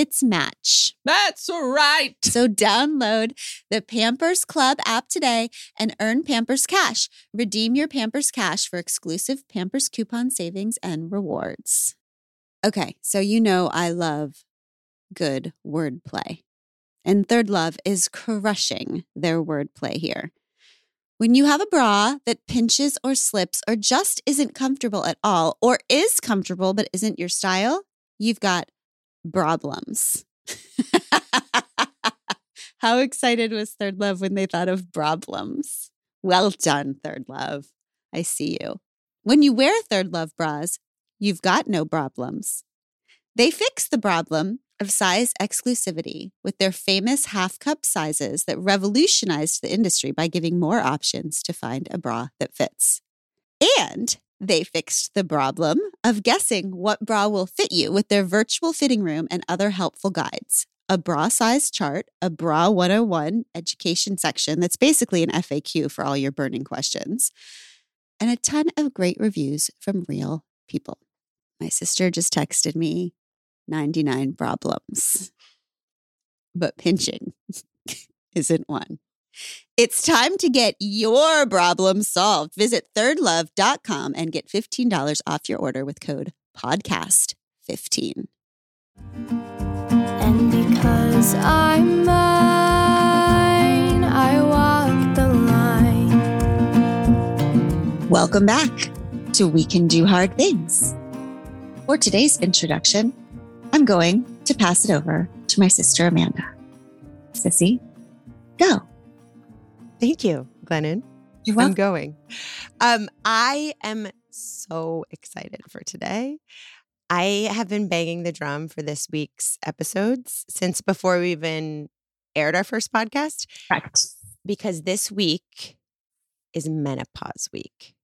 its match. That's right. So download the Pampers Club app today and earn Pampers Cash. Redeem your Pampers Cash for exclusive Pampers coupon savings and rewards. Okay, so you know I love good wordplay. And Third Love is crushing their wordplay here. When you have a bra that pinches or slips or just isn't comfortable at all, or is comfortable but isn't your style, you've got problems. How excited was Third Love when they thought of problems? Well done, Third Love. I see you. When you wear Third Love bras, you've got no problems. They fix the problem of size exclusivity with their famous half cup sizes that revolutionized the industry by giving more options to find a bra that fits. And they fixed the problem of guessing what bra will fit you with their virtual fitting room and other helpful guides. A bra size chart, a bra 101 education section that's basically an FAQ for all your burning questions, and a ton of great reviews from real people. My sister just texted me 99 problems, but pinching isn't one. It's time to get your problem solved. Visit thirdlove.com and get $15 off your order with code podcast15. And because I'm mine, I walk the line. Welcome back to We Can Do Hard Things. For today's introduction, I'm going to pass it over to my sister Amanda. Sissy, go. Thank you, Glennon. You're I'm going. Um, I am so excited for today. I have been banging the drum for this week's episodes since before we even aired our first podcast Correct. because this week is menopause week.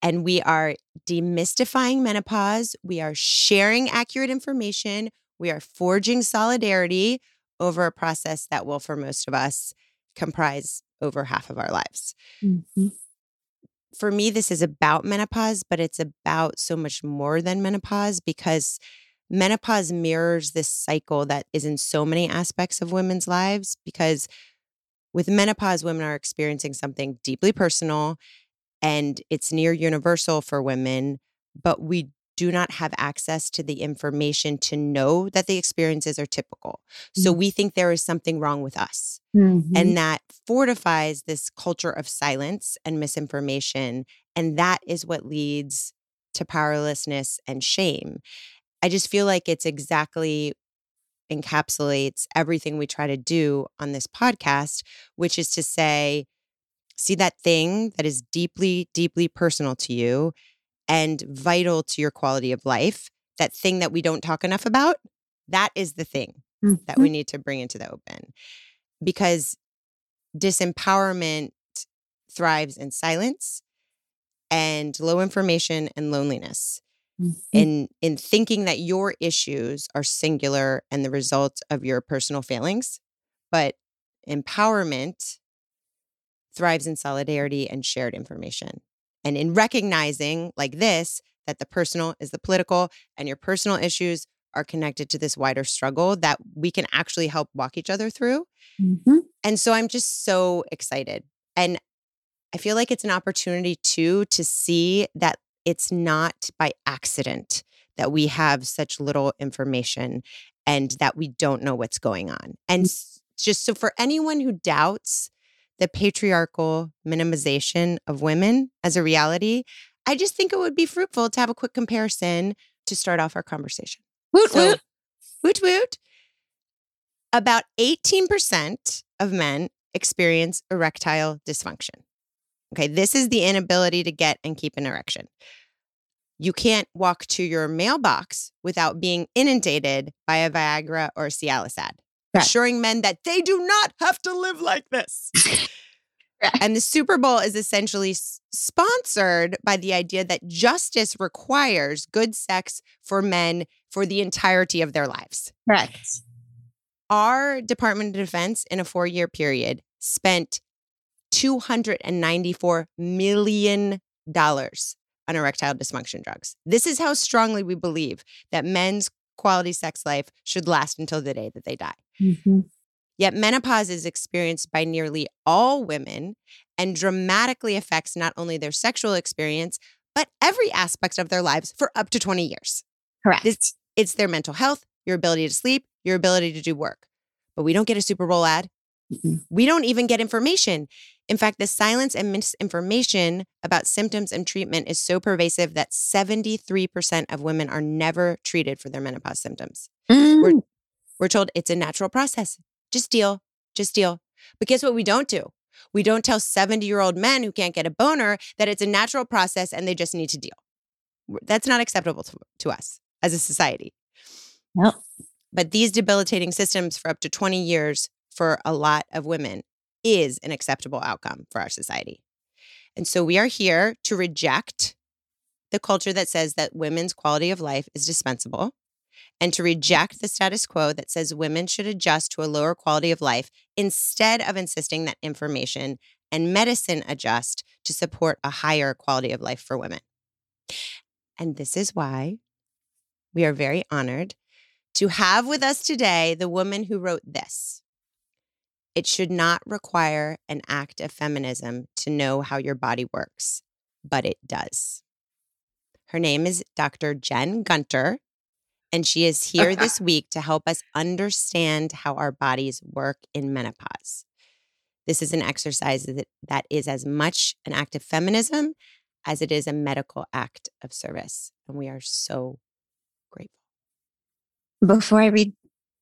And we are demystifying menopause. We are sharing accurate information. We are forging solidarity over a process that will, for most of us, comprise over half of our lives. Mhm. For me, this is about menopause, but it's about so much more than menopause because menopause mirrors this cycle that is in so many aspects of women's lives. Because with menopause, women are experiencing something deeply personal and it's near universal for women, but we do not have access to the information to know that the experiences are typical. So we think there is something wrong with us. Mhm. And that fortifies this culture of silence and misinformation. And that is what leads to powerlessness and shame. I just feel like it's exactly encapsulates everything we try to do on this podcast, which is to say, see that thing that is deeply, deeply personal to you and vital to your quality of life, that thing that we don't talk enough about, that is the thing that we need to bring into the open. Because disempowerment thrives in silence and low information and loneliness. Mhm. In in thinking that your issues are singular and the result of your personal failings, but empowerment thrives in solidarity and shared information. And in recognizing like this that the personal is the political and your personal issues are connected to this wider struggle that we can actually help walk each other through. Mhm. And so I'm just so excited. And I feel like it's an opportunity too to see that it's not by accident that we have such little information and that we don't know what's going on. And s- just so for anyone who doubts the patriarchal minimization of women as a reality, I just think it would be fruitful to have a quick comparison to start off our conversation. Woot So- woot. Woot woot. About 18% of men experience erectile dysfunction. Okay, this is the inability to get and keep an erection. You can't walk to your mailbox without being inundated by a Viagra or Cialis ad, Right. assuring men that they do not have to live like this. Right. And the Super Bowl is essentially s- sponsored by the idea that justice requires good sex for men for the entirety of their lives. Correct. Our Department of Defense in a four year period spent $294 million on erectile dysfunction drugs. This is how strongly we believe that men's quality sex life should last until the day that they die. Mhm. Yet menopause is experienced by nearly all women and dramatically affects not only their sexual experience, but every aspect of their lives for up to 20 years. Correct. This, it's their mental health, your ability to sleep, your ability to do work. But we don't get a Super Bowl ad. Mm-mm. We don't even get information. In fact, the silence and misinformation about symptoms and treatment is so pervasive that 73% of women are never treated for their menopause symptoms. Mm. We're told it's a natural process. Just deal, just deal. But guess what we don't do? We don't tell 70 year old men who can't get a boner that it's a natural process and they just need to deal. That's not acceptable to, to us as a society. Nope. But these debilitating systems for up to 20 years for a lot of women is an acceptable outcome for our society. And so we are here to reject the culture that says that women's quality of life is dispensable and to reject the status quo that says women should adjust to a lower quality of life instead of insisting that information and medicine adjust to support a higher quality of life for women. And this is why we are very honored to have with us today the woman who wrote this. It should not require an act of feminism to know how your body works, but it does. Her name is Dr. Jen Gunter, and she is here this week to help us understand how our bodies work in menopause. This is an exercise that, that is as much an act of feminism as it is a medical act of service. And we are so grateful. Before I read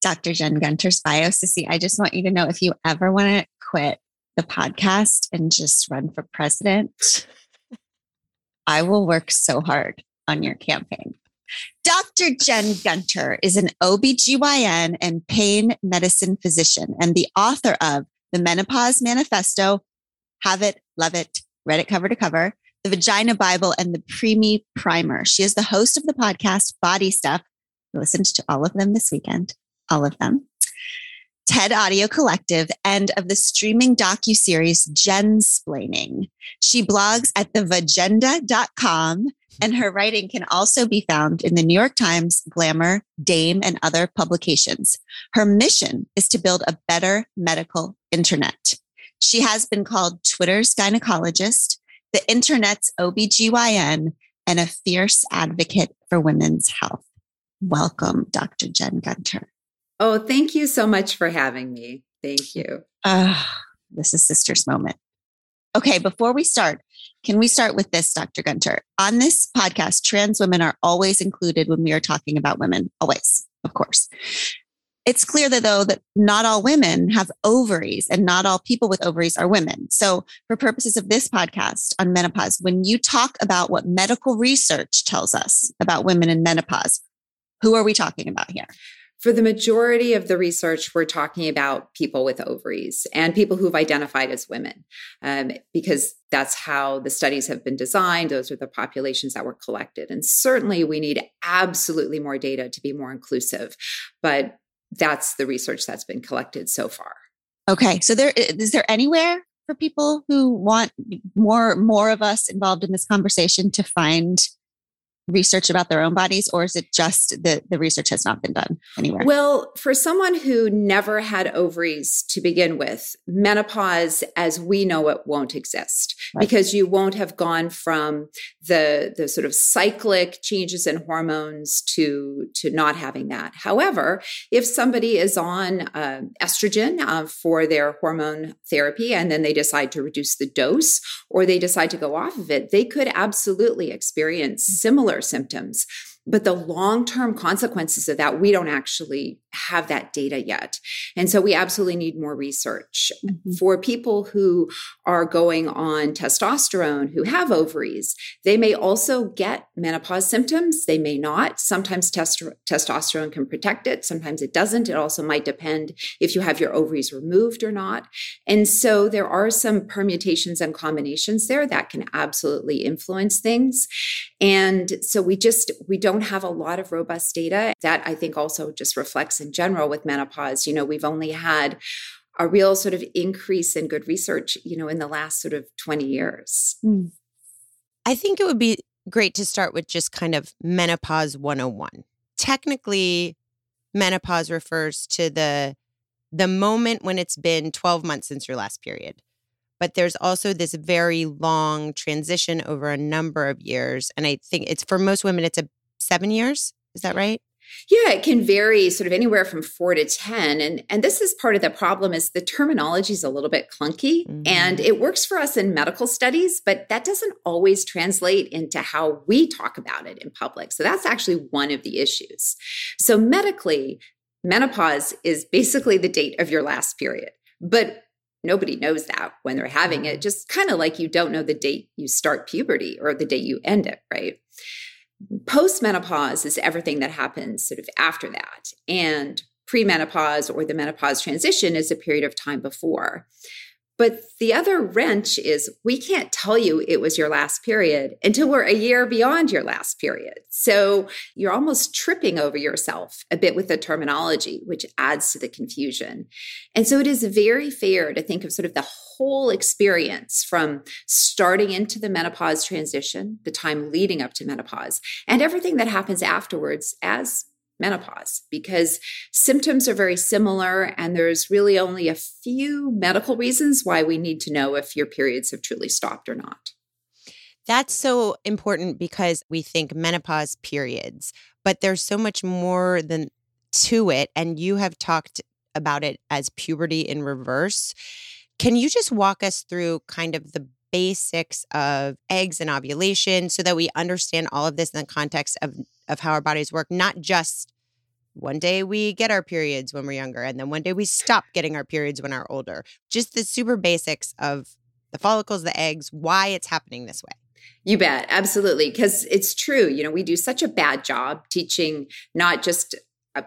Dr. Jen Gunter's bio, Sissy, I just want you to know if you ever want to quit the podcast and just run for president, I will work so hard on your campaign. Dr. Jen Gunter is an OBGYN and pain medicine physician and the author of The Menopause Manifesto, Have It, Love It, Read It Cover to Cover, The Vagina Bible, and The Preemie Primer. She is the host of the podcast Body Stuff. I listened to all of them this weekend, all of them. TED Audio Collective and of the streaming docu-series Jensplaining. She blogs at thevajenda.com and her writing can also be found in the New York Times, Glamour, Dame, and other publications. Her mission is to build a better medical internet. She has been called Twitter's gynecologist, the internet's OBGYN, and a fierce advocate for women's health. Welcome, Dr. Jen Gunter. Oh, thank you so much for having me. Thank you. Ah, this is Sisters Moment. Okay, before we start, can we start with this, Dr. Gunter? On this podcast, trans women are always included when we are talking about women, always, of course. It's clear that though that not all women have ovaries and not all people with ovaries are women. So for purposes of this podcast on menopause, when you talk about what medical research tells us about women in menopause, who are we talking about here? For the majority of the research, we're talking about people with ovaries and people who've identified as women, um, because that's how the studies have been designed. Those are the populations that were collected. And certainly we need absolutely more data to be more inclusive. But that's the research that's been collected so far. Okay, so there is there anywhere for people who want more more of us involved in this conversation to find research about their own bodies, or is it just that the research has not been done anywhere? Well, for someone who never had ovaries to begin with, menopause as we know it won't exist right. because you won't have gone from the the sort of cyclic changes in hormones to to not having that. However, if somebody is on uh, estrogen uh, for their hormone therapy and then they decide to reduce the dose or they decide to go off of it, they could absolutely experience similar symptoms. But the long term consequences of that, we don't actually have that data yet. And so we absolutely need more research. Mm-hmm. For people who are going on testosterone, who have ovaries, they may also get menopause symptoms. They may not. Sometimes test- testosterone can protect it, sometimes it doesn't. It also might depend if you have your ovaries removed or not. And so there are some permutations and combinations there that can absolutely influence things. And so we just, we don't have a lot of robust data. That I think also just reflects in general with menopause. You know, we've only had a real sort of increase in good research, you know, in the last sort of 20 years. Mm. I think it would be great to start with just kind of menopause 101. Technically, menopause refers to the the moment when it's been 12 months since your last period. But there's also this very long transition over a number of years. And I think it's for most women, it's a seven years. Is that right? Yeah, it can vary sort of anywhere from four to 10. And, and this is part of the problem is the terminology is a little bit clunky mm-hmm. and it works for us in medical studies, but that doesn't always translate into how we talk about it in public. So that's actually one of the issues. So medically, menopause is basically the date of your last period. But nobody knows that when they're having it, just kind of like you don't know the date you start puberty or the date you end it, right? Postmenopause is everything that happens sort of after that. And premenopause or the menopause transition is a period of time before. But the other wrench is we can't tell you it was your last period until we're a year beyond your last period. So you're almost tripping over yourself a bit with the terminology, which adds to the confusion. And so it is very fair to think of sort of the whole experience from starting into the menopause transition, the time leading up to menopause, and everything that happens afterwards as menopause because symptoms are very similar and there's really only a few medical reasons why we need to know if your periods have truly stopped or not. That's so important because we think menopause periods, but there's so much more than to it and you have talked about it as puberty in reverse. Can you just walk us through kind of the basics of eggs and ovulation so that we understand all of this in the context of of how our bodies work, not just one day we get our periods when we're younger, and then one day we stop getting our periods when we're older. Just the super basics of the follicles, the eggs, why it's happening this way. You bet. Absolutely. Because it's true. You know, we do such a bad job teaching not just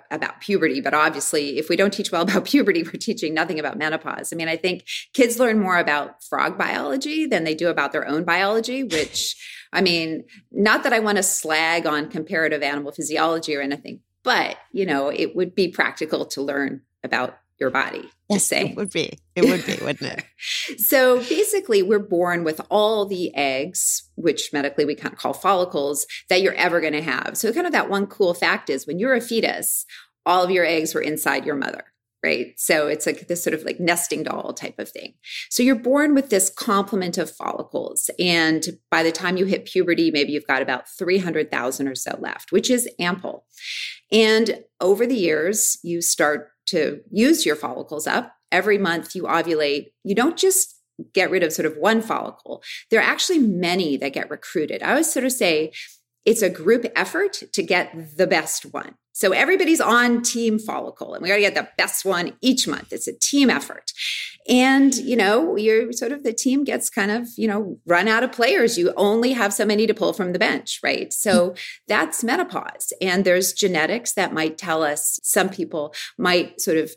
about puberty, but obviously, if we don't teach well about puberty, we're teaching nothing about menopause. I mean, I think kids learn more about frog biology than they do about their own biology, which I mean, not that I want to slag on comparative animal physiology or anything, but you know, it would be practical to learn about your body. Yes, say. it would be. It would be, wouldn't it? so basically, we're born with all the eggs, which medically we kind of call follicles, that you're ever going to have. So, kind of that one cool fact is when you're a fetus, all of your eggs were inside your mother right? So it's like this sort of like nesting doll type of thing. So you're born with this complement of follicles. And by the time you hit puberty, maybe you've got about 300,000 or so left, which is ample. And over the years, you start to use your follicles up. Every month you ovulate. You don't just get rid of sort of one follicle. There are actually many that get recruited. I always sort of say it's a group effort to get the best one. So everybody's on team follicle and we got to get the best one each month. It's a team effort. And, you know, you're sort of the team gets kind of, you know, run out of players. You only have so many to pull from the bench, right? So hmm. that's menopause. And there's genetics that might tell us some people might sort of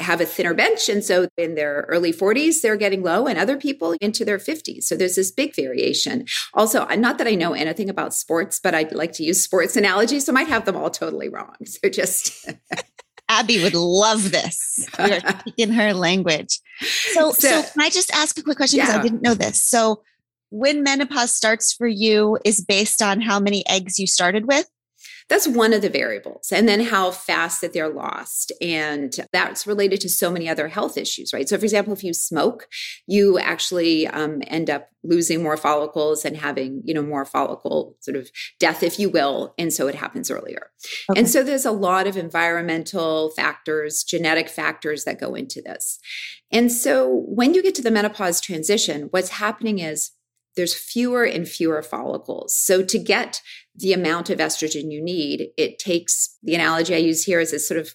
have a thinner bench. And so in their early 40s, they're getting low, and other people into their 50s. So there's this big variation. Also, not that I know anything about sports, but I'd like to use sports analogies. So I might have them all totally wrong. So just. Abby would love this. You're speaking her language. So, so, so, can I just ask a quick question because yeah. I didn't know this. So, when menopause starts for you is based on how many eggs you started with? That's one of the variables. And then how fast that they're lost. And that's related to so many other health issues, right? So, for example, if you smoke, you actually um, end up losing more follicles and having, you know, more follicle sort of death, if you will. And so it happens earlier. Okay. And so there's a lot of environmental factors, genetic factors that go into this. And so when you get to the menopause transition, what's happening is there's fewer and fewer follicles. So to get the amount of estrogen you need, it takes the analogy I use here is it's sort of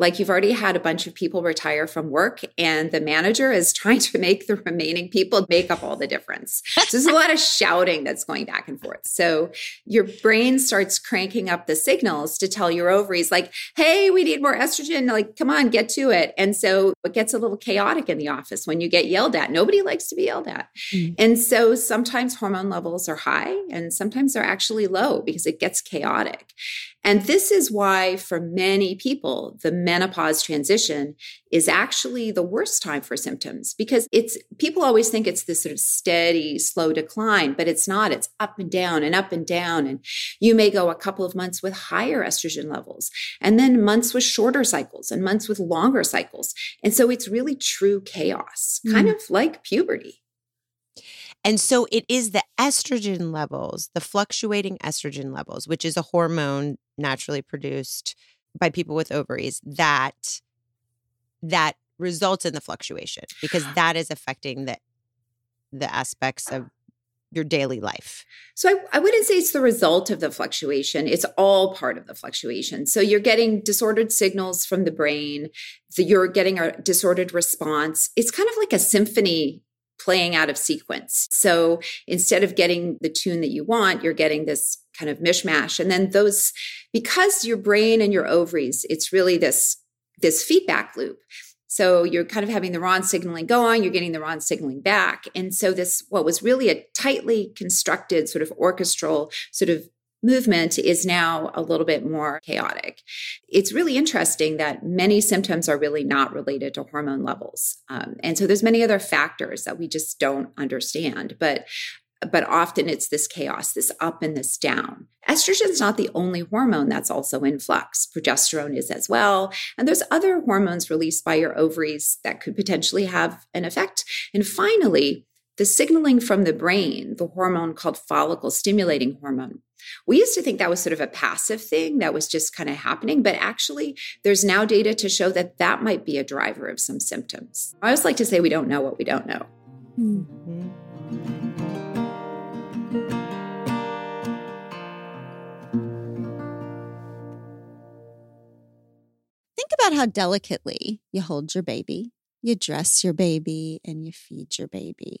like you've already had a bunch of people retire from work and the manager is trying to make the remaining people make up all the difference. So there's a lot of shouting that's going back and forth. So your brain starts cranking up the signals to tell your ovaries like, "Hey, we need more estrogen. Like, come on, get to it." And so it gets a little chaotic in the office when you get yelled at. Nobody likes to be yelled at. Mm-hmm. And so sometimes hormone levels are high and sometimes they're actually low because it gets chaotic. And this is why, for many people, the menopause transition is actually the worst time for symptoms because it's people always think it's this sort of steady, slow decline, but it's not. It's up and down and up and down. And you may go a couple of months with higher estrogen levels, and then months with shorter cycles, and months with longer cycles. And so it's really true chaos, mm. kind of like puberty. And so it is the estrogen levels, the fluctuating estrogen levels, which is a hormone naturally produced by people with ovaries that that results in the fluctuation because that is affecting the the aspects of your daily life. So I, I, wouldn't say it's the result of the fluctuation. It's all part of the fluctuation. So you're getting disordered signals from the brain. So you're getting a disordered response. It's kind of like a symphony playing out of sequence. So instead of getting the tune that you want, you're getting this kind of mishmash. And then those, because your brain and your ovaries, it's really this, this feedback loop. So you're kind of having the wrong signaling go on, you're getting the wrong signaling back. And so this, what was really a tightly constructed sort of orchestral sort of movement is now a little bit more chaotic. It's really interesting that many symptoms are really not related to hormone levels. Um, and so there's many other factors that we just don't understand. But but often it's this chaos, this up and this down. Estrogen is not the only hormone that's also in flux. Progesterone is as well. And there's other hormones released by your ovaries that could potentially have an effect. And finally, the signaling from the brain, the hormone called follicle stimulating hormone, we used to think that was sort of a passive thing that was just kind of happening, but actually, there's now data to show that that might be a driver of some symptoms. I always like to say we don't know what we don't know. Mm-hmm. Think about how delicately you hold your baby, you dress your baby, and you feed your baby.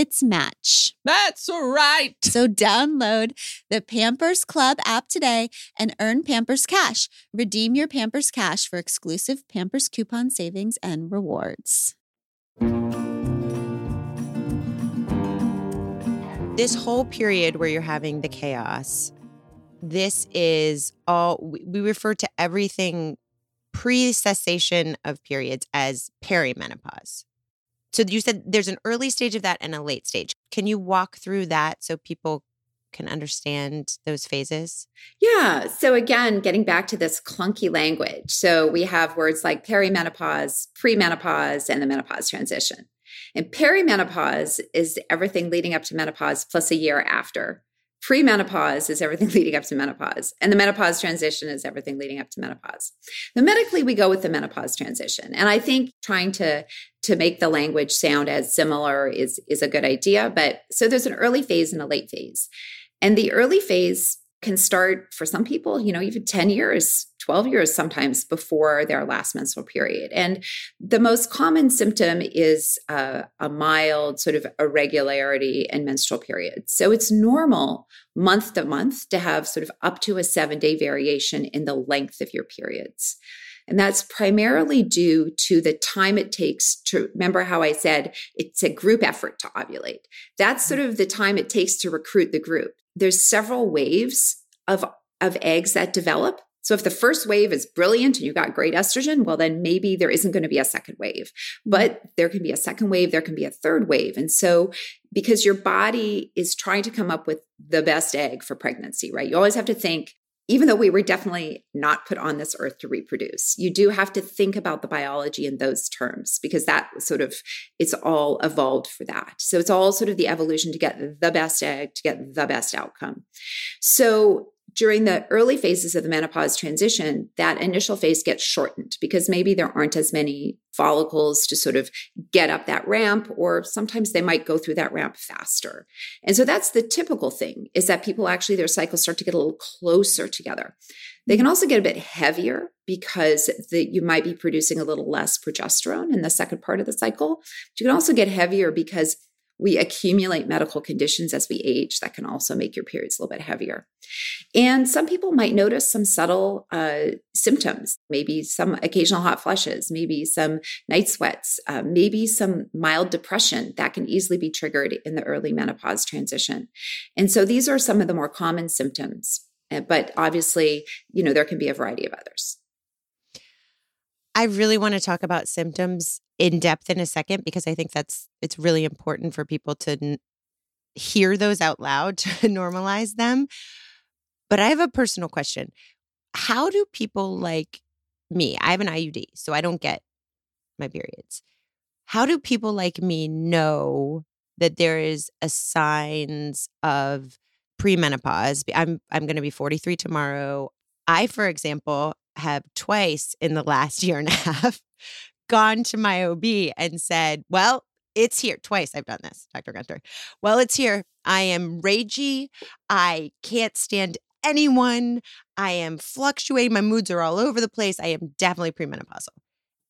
its match. That's right. So download the Pampers Club app today and earn Pampers Cash. Redeem your Pampers Cash for exclusive Pampers coupon savings and rewards. This whole period where you're having the chaos, this is all we refer to everything pre cessation of periods as perimenopause. So you said there's an early stage of that and a late stage. Can you walk through that so people can understand those phases? Yeah. So again, getting back to this clunky language. So we have words like perimenopause, premenopause, and the menopause transition. And perimenopause is everything leading up to menopause plus a year after Premenopause is everything leading up to menopause, and the menopause transition is everything leading up to menopause. Now, medically, we go with the menopause transition, and I think trying to to make the language sound as similar is is a good idea. But so there's an early phase and a late phase, and the early phase can start for some people, you know, even 10 years, 12 years sometimes before their last menstrual period. And the most common symptom is uh, a mild sort of irregularity in menstrual periods. So it's normal month to month to have sort of up to a seven day variation in the length of your periods. And that's primarily due to the time it takes to remember how I said it's a group effort to ovulate. That's sort of the time it takes to recruit the group. There's several waves of, of eggs that develop. So if the first wave is brilliant and you got great estrogen, well, then maybe there isn't going to be a second wave. But there can be a second wave, there can be a third wave. And so because your body is trying to come up with the best egg for pregnancy, right? You always have to think even though we were definitely not put on this earth to reproduce, you do have to think about the biology in those terms because that sort of it's all evolved for that. So it's all sort of the evolution to get the best egg, to get the best outcome. So during the early phases of the menopause transition, that initial phase gets shortened because maybe there aren't as many follicles to sort of get up that ramp, or sometimes they might go through that ramp faster. And so that's the typical thing is that people actually, their cycles start to get a little closer together. They can mm-hmm. also get a bit heavier because the, you might be producing a little less progesterone in the second part of the cycle. But you can also get heavier because we accumulate medical conditions as we age that can also make your periods a little bit heavier. And some people might notice some subtle uh, symptoms, maybe some occasional hot flushes, maybe some night sweats, uh, maybe some mild depression that can easily be triggered in the early menopause transition. And so these are some of the more common symptoms. Uh, but obviously, you know, there can be a variety of others. I really want to talk about symptoms in depth in a second because I think that's it's really important for people to n- hear those out loud to normalize them. But I have a personal question. How do people like me? I have an IUD, so I don't get my periods. How do people like me know that there is a signs of premenopause? I'm I'm going to be 43 tomorrow. I, for example, have twice in the last year and a half gone to my OB and said, Well, it's here. Twice I've done this, Dr. Gunter. Well, it's here. I am ragey. I can't stand anyone. I am fluctuating. My moods are all over the place. I am definitely premenopausal.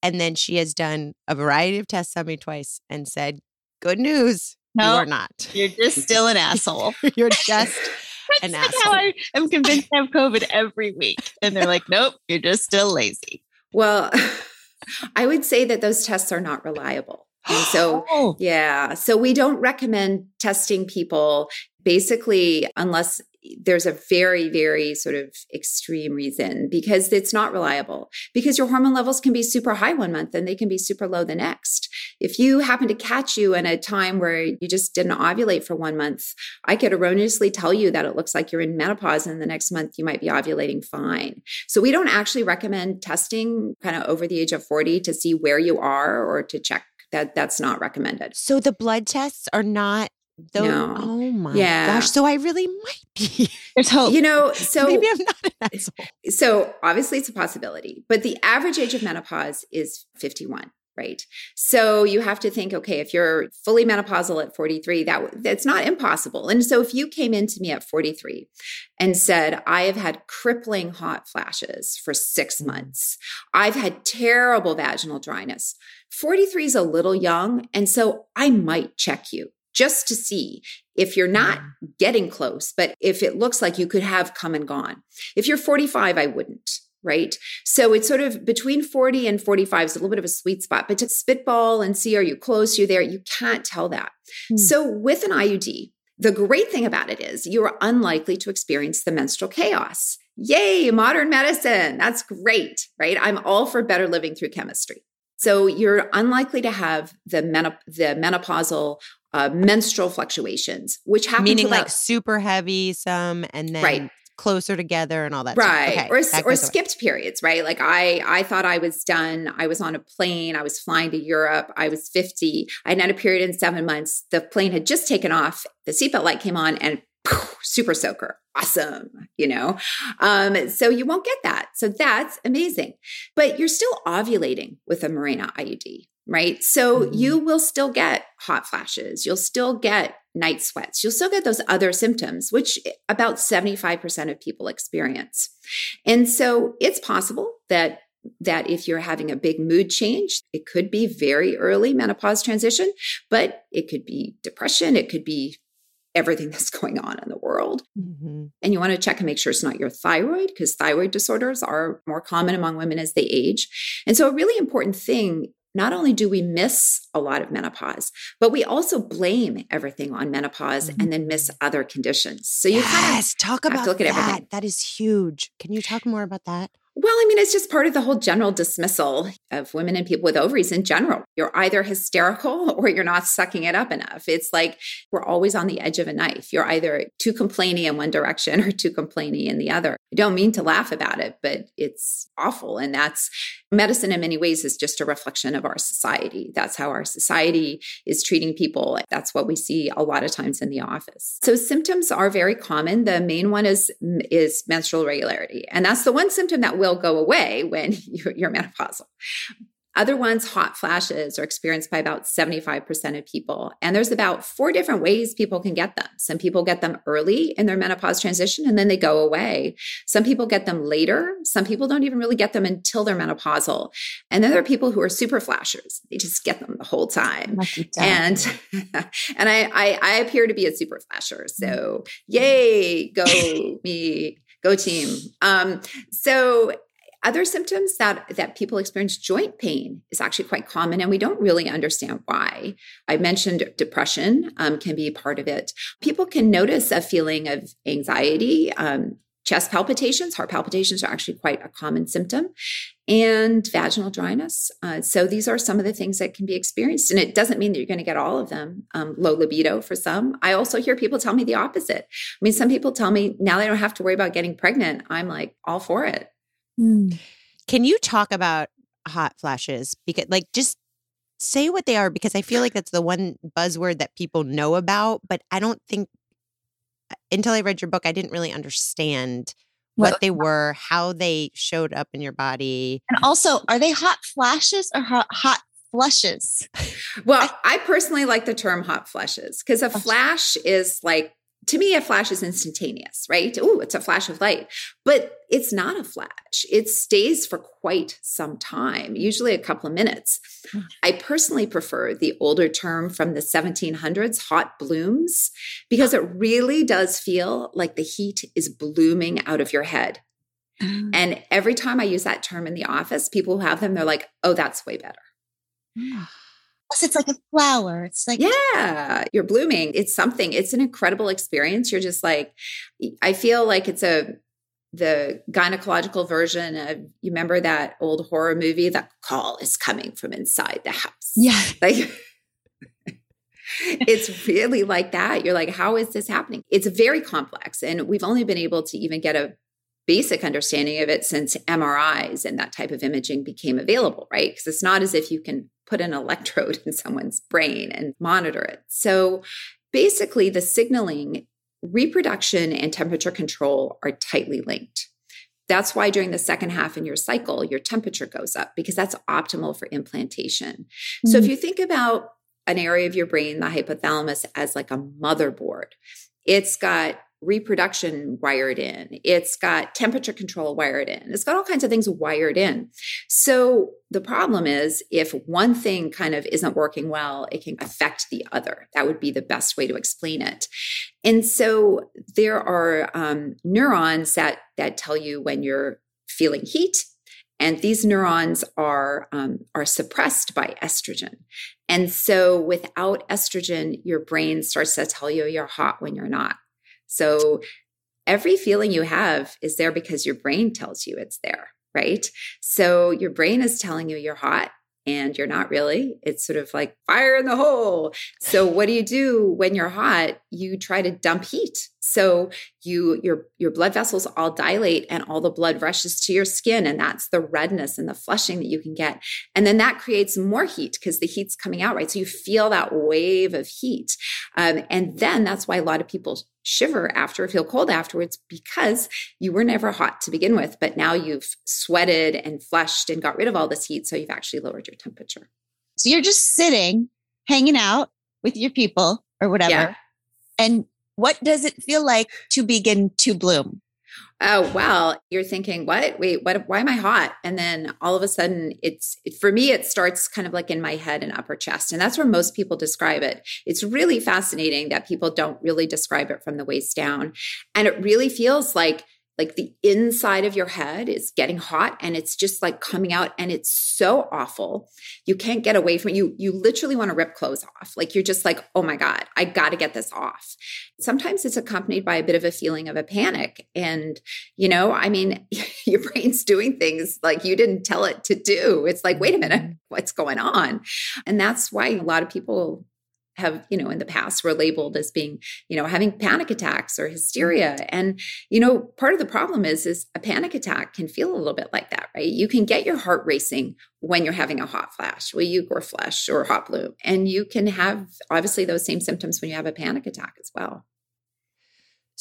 And then she has done a variety of tests on me twice and said, Good news. No, you are not. You're just still an asshole. you're just an That's asshole. how I am convinced I have COVID every week. And they're like, nope, you're just still lazy. Well, I would say that those tests are not reliable. And so, Oh. yeah, so we don't recommend testing people basically unless there's a very, very sort of extreme reason because it's not reliable. Because your hormone levels can be super high one month and they can be super low the next. If you happen to catch you in a time where you just didn't ovulate for one month, I could erroneously tell you that it looks like you're in menopause and the next month you might be ovulating fine. So we don't actually recommend testing kind of over the age of 40 to see where you are or to check that that's not recommended. So the blood tests are not those. No. Oh my Yeah. gosh. So I really might be. There's hope. You know, so Maybe I'm not an asshole. so obviously it's a possibility, but the average age of menopause is 51, right? So you have to think, okay, if you're fully menopausal at 43, that that's not impossible. And so if you came into me at 43 and said, I have had crippling hot flashes for six mm. months, I've had terrible vaginal dryness. 43 is a little young, and so I might check you just to see if you're not getting close, but if it looks like you could have come and gone. If you're 45, I wouldn't. Right. So it's sort of between 40 and 45 is a little bit of a sweet spot, but to spitball and see, are you close? You there? You can't tell that. Hmm. So with an IUD, the great thing about it is you are unlikely to experience the menstrual chaos. Yay, modern medicine. That's great, right? I'm all for better living through chemistry. So you're unlikely to have the, menop- the menopausal uh, menstrual fluctuations, which happen Meaning to like super heavy, some, and then Right. closer together and all that. stuff. right Okay, or that or goes away. skipped periods right like i i thought i was done i was on a plane i was flying to europe i was 50 i had had a period in seven months the plane had just taken off the seatbelt light came on and super soaker. Awesome. You know? Um, so you won't get that. So that's amazing. But you're still ovulating with a Mirena IUD, right? So mm-hmm. you will still get hot flashes. You'll still get night sweats. You'll still get those other symptoms, which about 75% of people experience. And so it's possible that that if you're having a big mood change, it could be very early menopause transition, but it could be depression, it could be everything that's going on in the world. Mm-hmm. And you want to check and make sure it's not your thyroid because thyroid disorders are more common among women as they age. And so, a really important thing not only do we miss a lot of menopause, but we also blame everything on menopause mm-hmm. and then miss other conditions. So you yes, kind of talk about look at that. Everything. That is huge. Can you talk more about that? Well, I mean, it's just part of the whole general dismissal of women and people with ovaries in general. You're either hysterical or you're not sucking it up enough. It's like we're always on the edge of a knife. You're either too complainy in one direction or too complainy in the other. I don't mean to laugh about it, but it's awful. And that's medicine in many ways is just a reflection of our society. That's how our society is treating people. That's what we see a lot of times in the office. So symptoms are very common. The main one is is menstrual regularity, And that's the one symptom that will go away when you're menopausal. Other ones, hot flashes, are experienced by about 75% of people. And there's about four different ways people can get them. Some people get them early in their menopause transition and then they go away. Some people get them later. Some people don't even really get them until they're menopausal. And then there are people who are super flashers. They just get them the whole time. And and I, I I appear to be a super flasher. So yay, go me, go team. Um, so other symptoms that, that people experience joint pain is actually quite common, and we don't really understand why. I mentioned depression um, can be part of it. People can notice a feeling of anxiety. Um, chest palpitations, heart palpitations are actually quite a common symptom, and vaginal dryness. Uh, so these are some of the things that can be experienced, and it doesn't mean that you're going to get all of them. Um, low libido for some. I also hear people tell me the opposite. I mean, some people tell me now they don't have to worry about getting pregnant. I'm like all for it. Mm. Can you talk about hot flashes? Because, like, just say what they are because I feel like that's the one buzzword that people know about, but I don't think uh, until I read your book, I didn't really understand what they were, how they showed up in your body. And also, are they hot flashes or hot flushes? Well, I personally like the term hot flushes because a flash is like to me, a flash is instantaneous, right? Oh, it's a flash of light, but it's not a flash. It stays for quite some time, usually a couple of minutes. Hmm. I personally prefer the older term from the 1700s, hot blooms, because it really does feel like the heat is blooming out of your head. Mm. And every time I use that term in the office, people who have them, they're like, oh, that's way better. Mm. Plus, it's like a flower. It's like, yeah, you're blooming. It's something, it's an incredible experience. You're just like, I feel like it's a, the gynecological version of you remember that old horror movie that call is coming from inside the house yeah like it's really like that you're like how is this happening it's very complex and we've only been able to even get a basic understanding of it since MRIs and that type of imaging became available, right? Because it's not as if you can put an electrode in someone's brain and monitor it. So basically, the signaling, reproduction, and temperature control are tightly linked. That's why during the second half in your cycle, your temperature goes up because that's optimal for implantation. Mm-hmm. So if mm-hmm. you think about an area of your brain, the hypothalamus, as like a motherboard, it's got reproduction wired in. It's got temperature control wired in. It's got all kinds of things wired in. So the problem is if one thing kind of isn't working well, it can affect the other. That would be the best way to explain it. And so there are um, neurons that that tell you when you're feeling heat and these neurons are um, are suppressed by estrogen and so without estrogen your brain starts to tell you you're hot when you're not so every feeling you have is there because your brain tells you it's there, right? So your brain is telling you you're hot and you're not really. It's sort of like fire in the hole. So what do you do when you're hot? You try to dump heat. So you your your blood vessels all dilate and all the blood rushes to your skin and that's the redness and the flushing that you can get. And then that creates more heat because the heat's coming out, right? So you feel that wave of heat. Um, and then that's why a lot of people shiver after feel cold afterwards because you were never hot to begin with, but now you've sweated and flushed and got rid of all this heat. So you've actually lowered your temperature. So you're just sitting, hanging out with your people or whatever. Yeah. And what does it feel like to begin to bloom? Oh, well, you're thinking, what? Wait, what? Why am I hot? And then all of a sudden, it's for me, it starts kind of like in my head and upper chest. And that's where most people describe it. It's really fascinating that people don't really describe it from the waist down. And it really feels like like the inside of your head is getting hot and it's just like coming out and it's so awful. You can't get away from it. You you literally want to rip clothes off. Like you're just like oh my god i got to get this off. Sometimes it's accompanied by a bit of a feeling of a panic and you know i mean your brain's doing things like you didn't tell it to do. It's like wait a minute mm-hmm. what's going on? And that's why a lot of people have you know in the past were labeled as being you know having panic attacks or hysteria. Mm-hmm. And you know part of the problem is is a panic attack can feel a little bit like that right? You can get your heart racing when you're having a hot flash well you or flush or hot bloom and you can have obviously those same symptoms when you have a panic attack as well.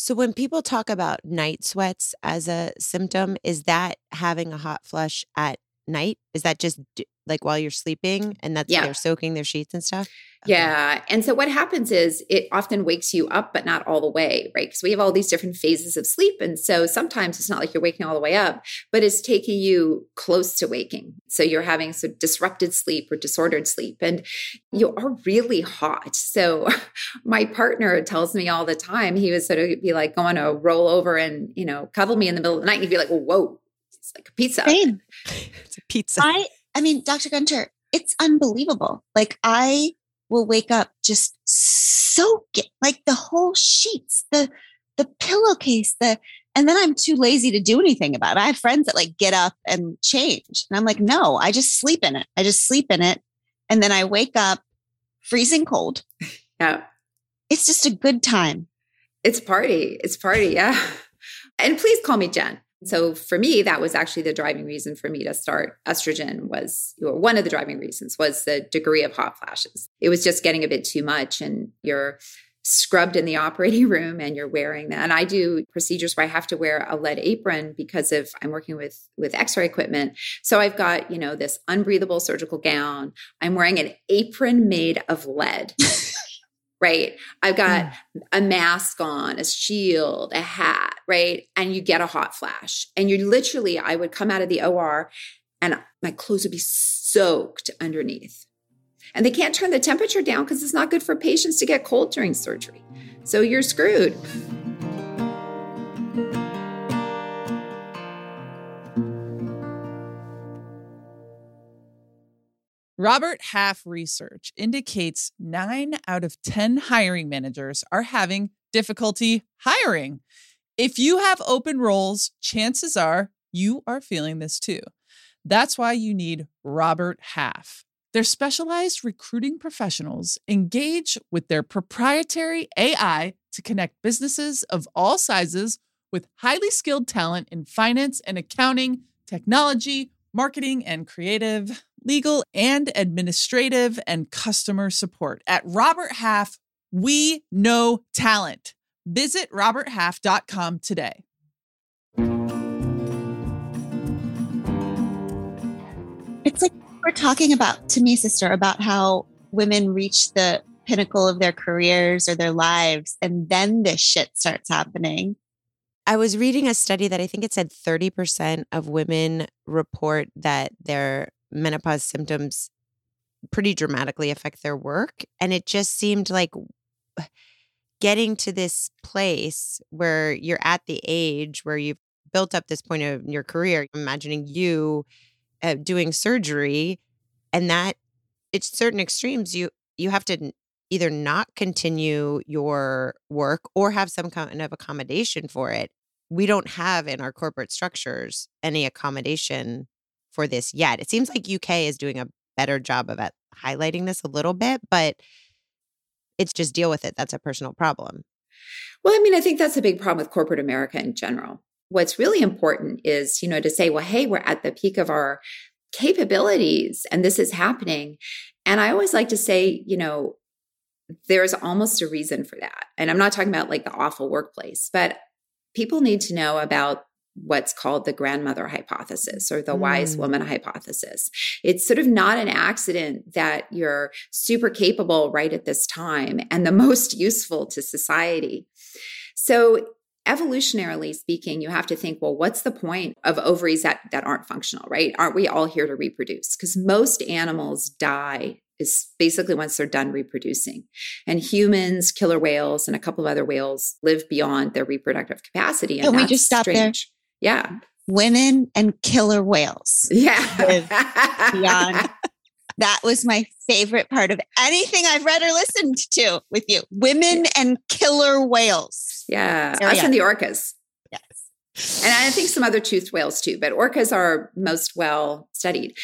So when people talk about night sweats as a symptom is that having a hot flush at night is that just like while you're sleeping and that's yeah. they're soaking their sheets and stuff Okay. Yeah. And so what happens is it often wakes you up, but not all the way, right? Because we have all these different phases of sleep. And so sometimes it's not like you're waking all the way up, but it's taking you close to waking. So you're having some disrupted sleep or disordered sleep and you are really hot. So my partner tells me all the time, he would sort of be like going to uh, roll over and, you know, cuddle me in the middle of the night. And he'd be like, whoa, it's like a pizza. Same. It's a pizza. I, I mean, Dr. Gunter, it's unbelievable. Like I, will wake up just soaking like the whole sheets, the the pillowcase, the and then I'm too lazy to do anything about it. I have friends that like get up and change. And I'm like, no, I just sleep in it. I just sleep in it. And then I wake up freezing cold. Yeah. It's just a good time. It's party. It's party. Yeah. And please call me Jen. So for me, that was actually the driving reason for me to start estrogen was, or one of the driving reasons was the degree of hot flashes. It was just getting a bit too much and you're scrubbed in the operating room and you're wearing that. And I do procedures where I have to wear a lead apron because if I'm working with with x-ray equipment. So I've got, you know, this unbreathable surgical gown. I'm wearing an apron made of lead. right? I've got mm. a mask on, a shield, a hat, right? And you get a hot flash. And you literally, I would come out of the OR and my clothes would be soaked underneath. And they can't turn the temperature down because it's not good for patients to get cold during surgery. So you're screwed. Robert Half research indicates nine out of 10 hiring managers are having difficulty hiring. If you have open roles, chances are you are feeling this too. That's why you need Robert Half. Their specialized recruiting professionals engage with their proprietary AI to connect businesses of all sizes with highly skilled talent in finance and accounting, technology, marketing, and creative legal and administrative and customer support. At Robert Half, we know talent. Visit roberthalf.com today. It's like we're talking about to me, sister, about how women reach the pinnacle of their careers or their lives, and then this shit starts happening. I was reading a study that I think it said 30% of women report that their menopause symptoms pretty dramatically affect their work. And it just seemed like getting to this place where you're at the age where you've built up this point of your career, imagining you uh, doing surgery and that it's certain extremes you you have to either not continue your work or have some kind of accommodation for it we don't have in our corporate structures any accommodation for this yet. It seems like UK is doing a better job of highlighting this a little bit, but it's just deal with it. That's a personal problem. Well, I mean, I think that's a big problem with corporate America in general. What's really important is, you know, to say, well, hey, we're at the peak of our capabilities and this is happening. And I always like to say, you know, there's almost a reason for that. And I'm not talking about like the awful workplace, but people need to know about what's called the grandmother hypothesis or the mm. wise woman hypothesis. It's sort of not an accident that you're super capable right at this time and the most useful to society. So evolutionarily speaking, you have to think, well, what's the point of ovaries that, that aren't functional, right? Aren't we all here to reproduce? Because most animals die is basically once they're done reproducing. And humans, killer whales, and a couple of other whales live beyond their reproductive capacity. And Can we just stop strange. Yeah. Women and killer whales. Yeah. beyond. that was my favorite part of anything I've read or listened to with you. Women and killer whales. Yeah. Us and the orcas. Yes. And I think some other toothed whales too, but orcas are most well studied.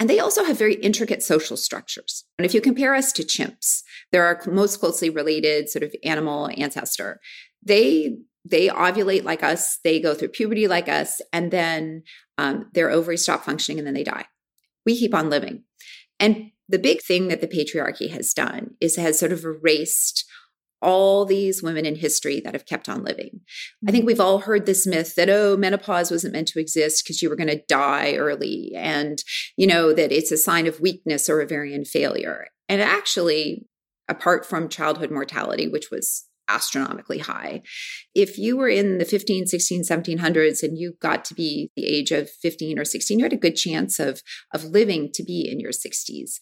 And they also have very intricate social structures. And if you compare us to chimps, they're our most closely related sort of animal ancestor. They they ovulate like us, they go through puberty like us, and then um, their ovaries stop functioning and then they die. We keep on living. And the big thing that the patriarchy has done is has sort of erased all these women in history that have kept on living. I think mm-hmm. we've all heard this myth that, oh, menopause wasn't meant to exist because you were going to die early and, you know, that it's a sign of weakness or ovarian failure. And actually, apart from childhood mortality, which was astronomically high. If you were in the 15, 16, 1700s and you got to be the age of 15 or 16, you had a good chance of, of living to be in your 60s.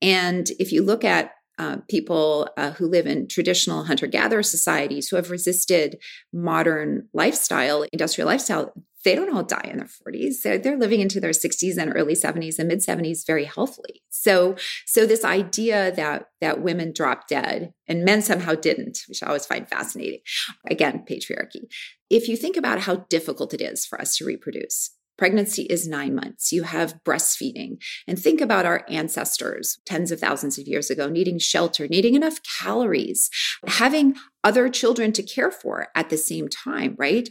And if you look at uh, people uh, who live in traditional hunter gatherer societies who have resisted modern lifestyle, industrial lifestyle, they don't all die in their 40s. They're, they're living into their 60s and early 70s and mid 70s very healthily. So, so this idea that that women drop dead and men somehow didn't, which I always find fascinating. Again, patriarchy. If you think about how difficult it is for us to reproduce, Pregnancy is nine months. You have breastfeeding. And think about our ancestors tens of thousands of years ago needing shelter, needing enough calories, having other children to care for at the same time, right?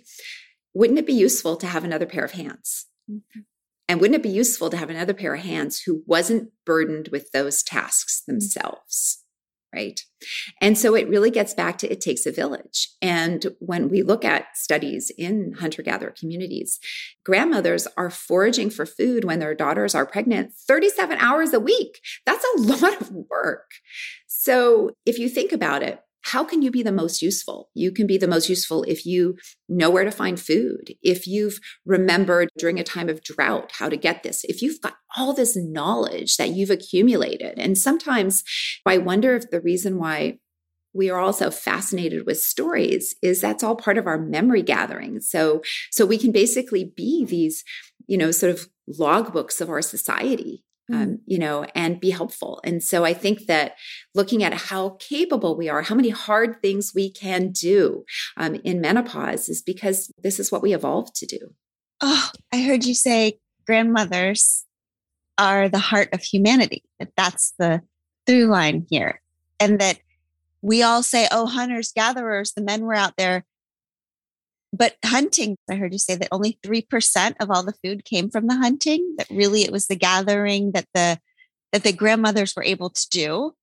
Wouldn't it be useful to have another pair of hands? Mm-hmm. And wouldn't it be useful to have another pair of hands who wasn't burdened with those tasks mm-hmm. themselves? right? And so it really gets back to it takes a village. And when we look at studies in hunter gatherer communities, grandmothers are foraging for food when their daughters are pregnant 37 hours a week. That's a lot of work. So if you think about it, how can you be the most useful? You can be the most useful if you know where to find food, if you've remembered during a time of drought how to get this, if you've got all this knowledge that you've accumulated. And sometimes I wonder if the reason why we are also fascinated with stories is that's all part of our memory gathering. So, so we can basically be these, you know, sort of logbooks of our society um, mm. you know, and be helpful. And so I think that looking at how capable we are, how many hard things we can do um, in menopause is because this is what we evolved to do. Oh, I heard you say grandmothers are the heart of humanity, that that's the through line here. And that we all say, oh, hunters, gatherers, the men were out there but hunting, I heard you say that only 3% of all the food came from the hunting, that really it was the gathering that the that the grandmothers were able to do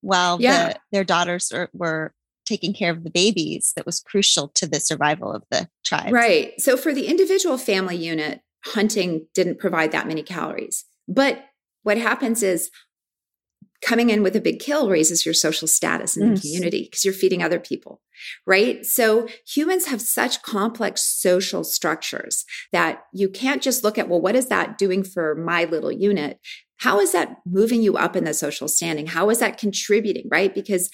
while yeah. the, their daughters were, were taking care of the babies that was crucial to the survival of the tribe. Right. So for the individual family unit, hunting didn't provide that many calories. But what happens is coming in with a big kill raises your social status in yes. the community because you're feeding other people, right? So humans have such complex social structures that you can't just look at, well, what is that doing for my little unit? How is that moving you up in the social standing? How is that contributing, right? Because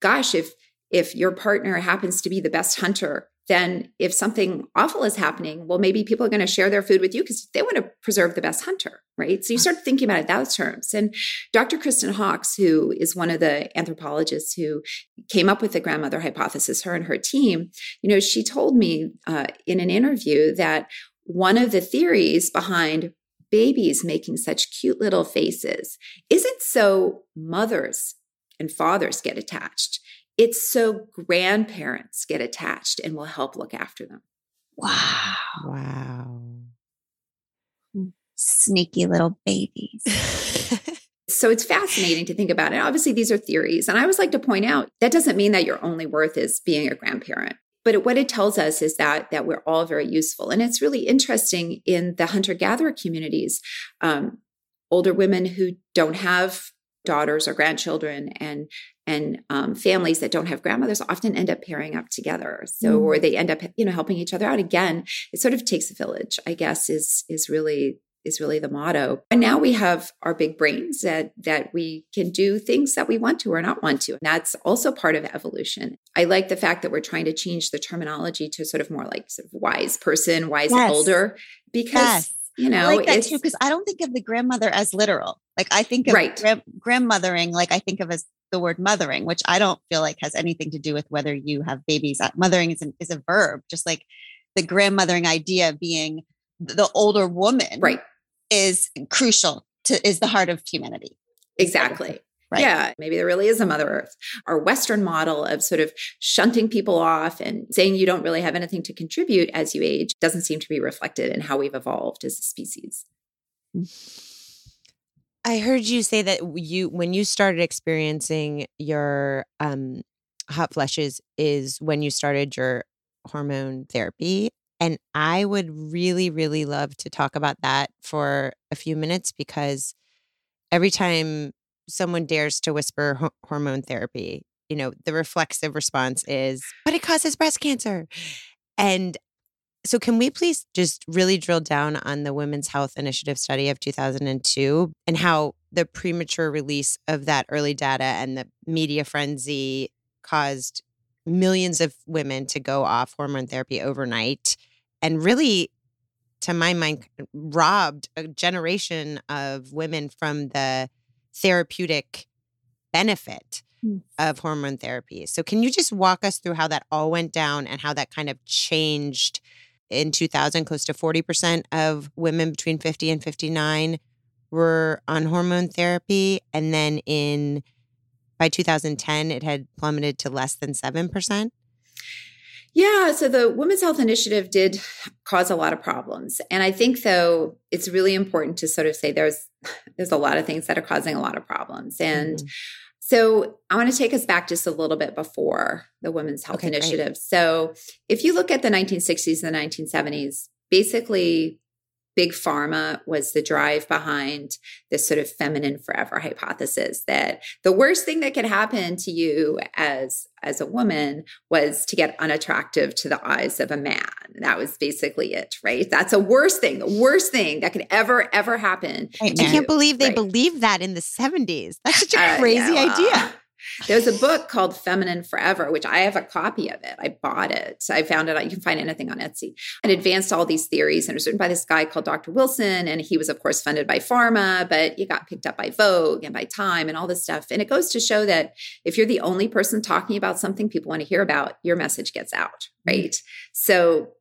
gosh, if if your partner happens to be the best hunter then if something awful is happening, well, maybe people are going to share their food with you because they want to preserve the best hunter, right? So you start thinking about it those terms. And Dr. Kristen Hawkes, who is one of the anthropologists who came up with the grandmother hypothesis, her and her team, you know, she told me uh, in an interview that one of the theories behind babies making such cute little faces isn't so mothers and fathers get attached It's so grandparents get attached and will help look after them. Wow. Wow. Sneaky little babies. So it's fascinating to think about it. Obviously, these are theories. And I always like to point out that doesn't mean that your only worth is being a grandparent. But what it tells us is that that we're all very useful, and it's really interesting in the hunter gatherer communities. Um, older women who don't have daughters or grandchildren and and um, families that don't have grandmothers often end up pairing up together so mm. or they end up you know helping each other out again it sort of takes a village i guess is is really is really the motto. And now we have our big brains that that we can do things that we want to or not want to. And that's also part of evolution. I like the fact that we're trying to change the terminology to sort of more like sort of wise person, wise yes. older, because yes. You know, I like that too. Because I don't think of the grandmother as literal. Like I think of right. gra- grandmothering, like I think of as the word mothering, which I don't feel like has anything to do with whether you have babies. Uh, mothering is an, is a verb, just like the grandmothering idea of being the older woman, right? is crucial to is the heart of humanity. Exactly. Right. Yeah, maybe there really is a Mother Earth. Our Western model of sort of shunting people off and saying you don't really have anything to contribute as you age doesn't seem to be reflected in how we've evolved as a species. I heard you say that you, when you started experiencing your um, hot flushes, is when you started your hormone therapy. And I would really, really love to talk about that for a few minutes because every time someone dares to whisper ho- hormone therapy, you know, the reflexive response is, but it causes breast cancer. And so, can we please just really drill down on the Women's Health Initiative study of 2002 and how the premature release of that early data and the media frenzy caused millions of women to go off hormone therapy overnight and really to my mind robbed a generation of women from the therapeutic benefit mm. of hormone therapy. So can you just walk us through how that all went down and how that kind of changed in 2000 close to 40% of women between 50 and 59 were on hormone therapy and then in by 2010 it had plummeted to less than 7%? Yeah, so the Women's Health Initiative did cause a lot of problems. And I think though it's really important to sort of say there's there's a lot of things that are causing a lot of problems. And mm-hmm. so I want to take us back just a little bit before the Women's Health okay, Initiative. Great. So if you look at the 1960s and the 1970s, basically big pharma was the drive behind this sort of feminine forever hypothesis that the worst thing that could happen to you as as a woman was to get unattractive to the eyes of a man. That was basically it right? That's a worst thing the worst thing that could ever ever happen i can't believe they right? believed that in the 70s that's such a uh, crazy yeah, well, idea There's a book called Feminine Forever, which I have a copy of it. I bought it. I found it. You can find anything on Etsy. It advanced all these theories and it was written by this guy called Dr. Wilson. And he was, of course, funded by pharma, but it got picked up by Vogue and by Time and all this stuff. And it goes to show that if you're the only person talking about something people want to hear about, your message gets out, mm-hmm. right? So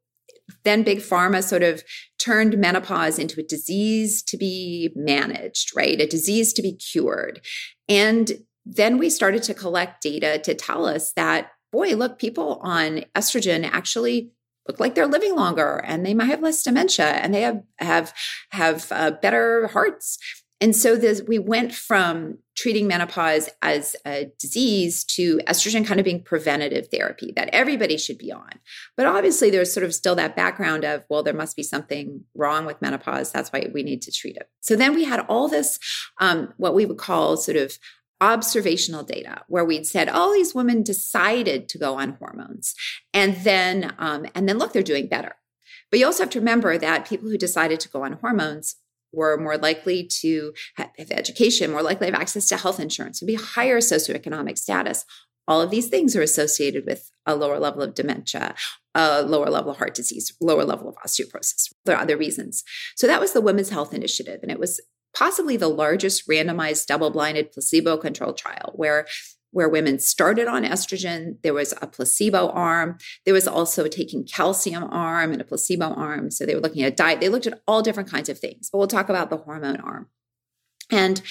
then big pharma sort of turned menopause into a disease to be managed, right? A disease to be cured. And then we started to collect data to tell us that, boy, look, people on estrogen actually look like they're living longer and they might have less dementia and they have have have uh, better hearts and so this, we went from treating menopause as a disease to estrogen kind of being preventative therapy that everybody should be on. But obviously, there's sort of still that background of, well, there must be something wrong with menopause. That's why we need to treat it. So then we had all this, um, what we would call sort of observational data where we'd said all these women decided to go on hormones. And then um, and then look they're doing better. But you also have to remember that people who decided to go on hormones were more likely to have education more likely to have access to health insurance would be higher socioeconomic status. All of these things are associated with a lower level of dementia a lower level of heart disease lower level of osteoporosis. There are other reasons. So that was the women's health initiative and it was possibly the largest randomized double-blinded placebo-controlled trial where where women started on estrogen there was a placebo arm there was also a taking calcium arm and a placebo arm so they were looking at diet they looked at all different kinds of things but we'll talk about the hormone arm and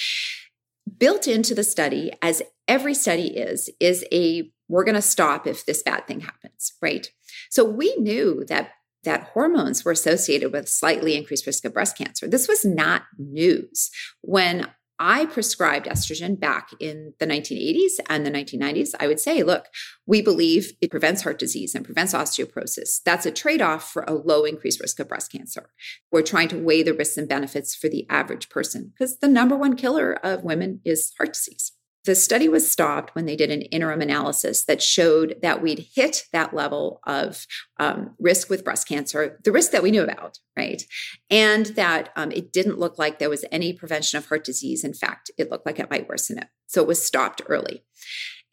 built into the study as every study is is a we're going to stop if this bad thing happens, right? So we knew that that hormones were associated with slightly increased risk of breast cancer. This was not news. When I prescribed estrogen back in the 1980s and the 1990s. I would say, look, we believe it prevents heart disease and prevents osteoporosis. That's a trade off for a low increased risk of breast cancer. We're trying to weigh the risks and benefits for the average person because the number one killer of women is heart disease. The study was stopped when they did an interim analysis that showed that we'd hit that level of um, risk with breast cancer, the risk that we knew about, right? And that um, it didn't look like there was any prevention of heart disease. In fact, it looked like it might worsen it. So it was stopped early.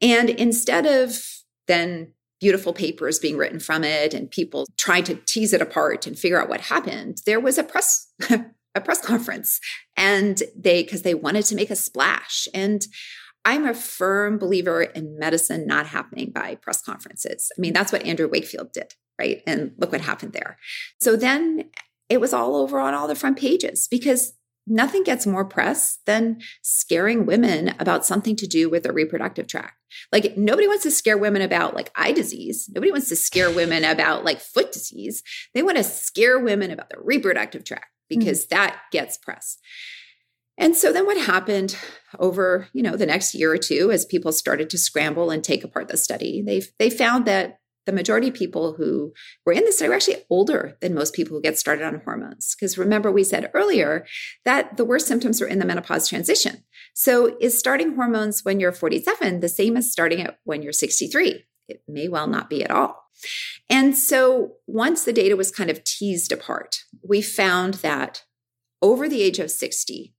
And instead of then beautiful papers being written from it and people trying to tease it apart and figure out what happened, there was a press. a press conference and they because they wanted to make a splash and I'm a firm believer in medicine not happening by press conferences. I mean, that's what Andrew Wakefield did, right? And look what happened there. So then it was all over on all the front pages because nothing gets more press than scaring women about something to do with their reproductive tract. Like nobody wants to scare women about like eye disease. Nobody wants to scare women about like foot disease. They want to scare women about the reproductive tract because mm-hmm. that gets press. And so then what happened over, you know, the next year or two as people started to scramble and take apart the study, they they found that the majority of people who were in the study were actually older than most people who get started on hormones. Because remember, we said earlier that the worst symptoms are in the menopause transition. So is starting hormones when you're 47 the same as starting it when you're 63? It may well not be at all. And so once the data was kind of teased apart, we found that over the age of 60,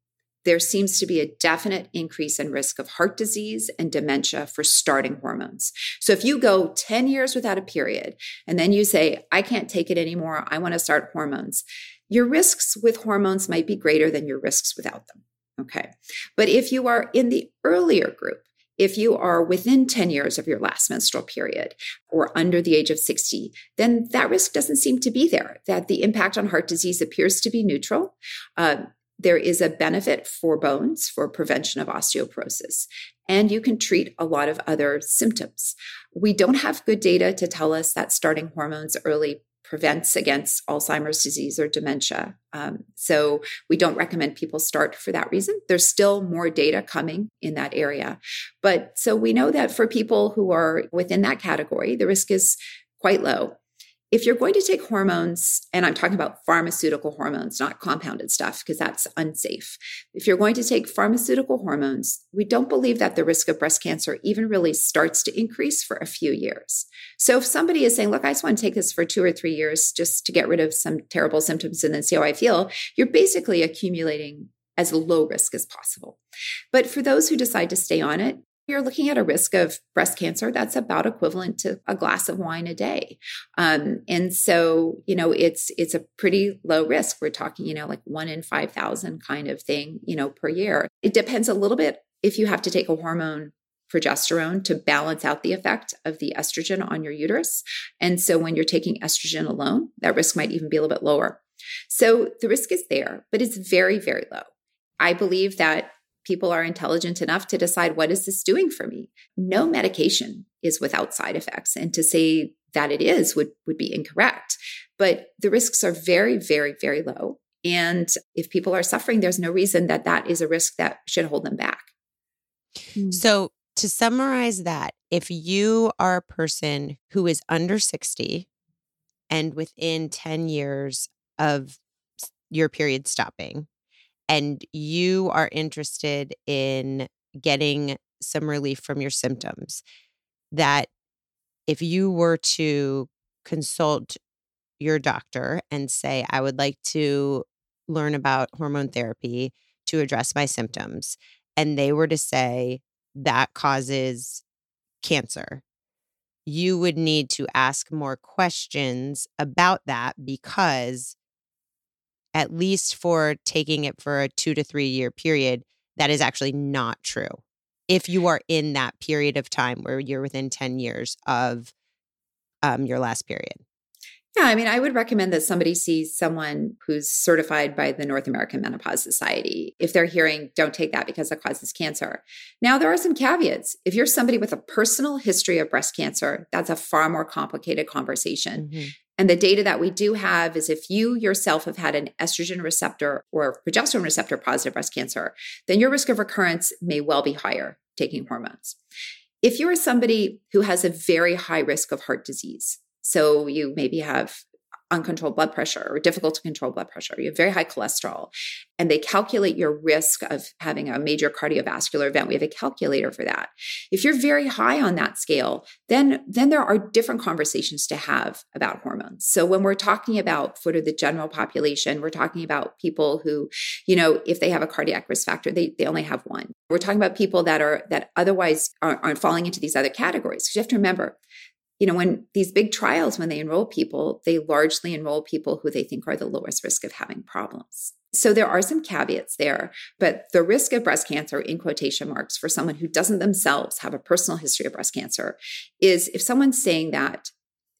there seems to be a definite increase in risk of heart disease and dementia for starting hormones. So if you go 10 years without a period and then you say, I can't take it anymore, I want to start hormones, your risks with hormones might be greater than your risks without them. Okay. But if you are in the earlier group, if you are within 10 years of your last menstrual period or under the age of 60, then that risk doesn't seem to be there, that the impact on heart disease appears to be neutral. Uh, there is a benefit for bones for prevention of osteoporosis, and you can treat a lot of other symptoms. We don't have good data to tell us that starting hormones early prevents against Alzheimer's disease or dementia. Um, so we don't recommend people start for that reason. There's still more data coming in that area. But so we know that for people who are within that category, the risk is quite low if you're going to take hormones, and I'm talking about pharmaceutical hormones, not compounded stuff, because that's unsafe. If you're going to take pharmaceutical hormones, we don't believe that the risk of breast cancer even really starts to increase for a few years. So if somebody is saying, look, I just want to take this for two or three years just to get rid of some terrible symptoms and then see how I feel, you're basically accumulating as low risk as possible. But for those who decide to stay on it, you're looking at a risk of breast cancer that's about equivalent to a glass of wine a day. Um, and so you know it's it's a pretty low risk. We're talking you know like one in 5000 kind of thing you know per year. It depends a little bit if you have to take a hormone progesterone to balance out the effect of the estrogen on your uterus. And so when you're taking estrogen alone that risk might even be a little bit lower. So the risk is there but it's very very low. I believe that people are intelligent enough to decide what is this doing for me. No medication is without side effects and to say that it is would would be incorrect. But the risks are very very very low and if people are suffering there's no reason that that is a risk that should hold them back. Hmm. so to summarize that if you are a person who is under 60 and within 10 years of your period stopping and you are interested in getting some relief from your symptoms, that if you were to consult your doctor and say, I would like to learn about hormone therapy to address my symptoms, and they were to say that causes cancer, you would need to ask more questions about that because at least for taking it for a two to three year period, that is actually not true. If you are in that period of time where you're within 10 years of um, your last period. Yeah, I mean, I would recommend that somebody sees someone who's certified by the North American Menopause Society. If they're hearing, don't take that because it causes cancer. Now, there are some caveats. If you're somebody with a personal history of breast cancer, that's a far more complicated conversation. Mhm. And the data that we do have is if you yourself have had an estrogen receptor or progesterone receptor positive breast cancer, then your risk of recurrence may well be higher taking hormones. If you are somebody who has a very high risk of heart disease, so you maybe have uncontrolled blood pressure or difficult to control blood pressure, you have very high cholesterol, and they calculate your risk of having a major cardiovascular event. We have a calculator for that. If you're very high on that scale, then, then there are different conversations to have about hormones. So when we're talking about of the general population, we're talking about people who, you know, if they have a cardiac risk factor, they, they only have one. We're talking about people that are that otherwise aren't, aren't falling into these other categories. Because you have to remember, you know, when these big trials, when they enroll people, they largely enroll people who they think are the lowest risk of having problems. So there are some caveats there, but the risk of breast cancer, in quotation marks, for someone who doesn't themselves have a personal history of breast cancer is if someone's saying that,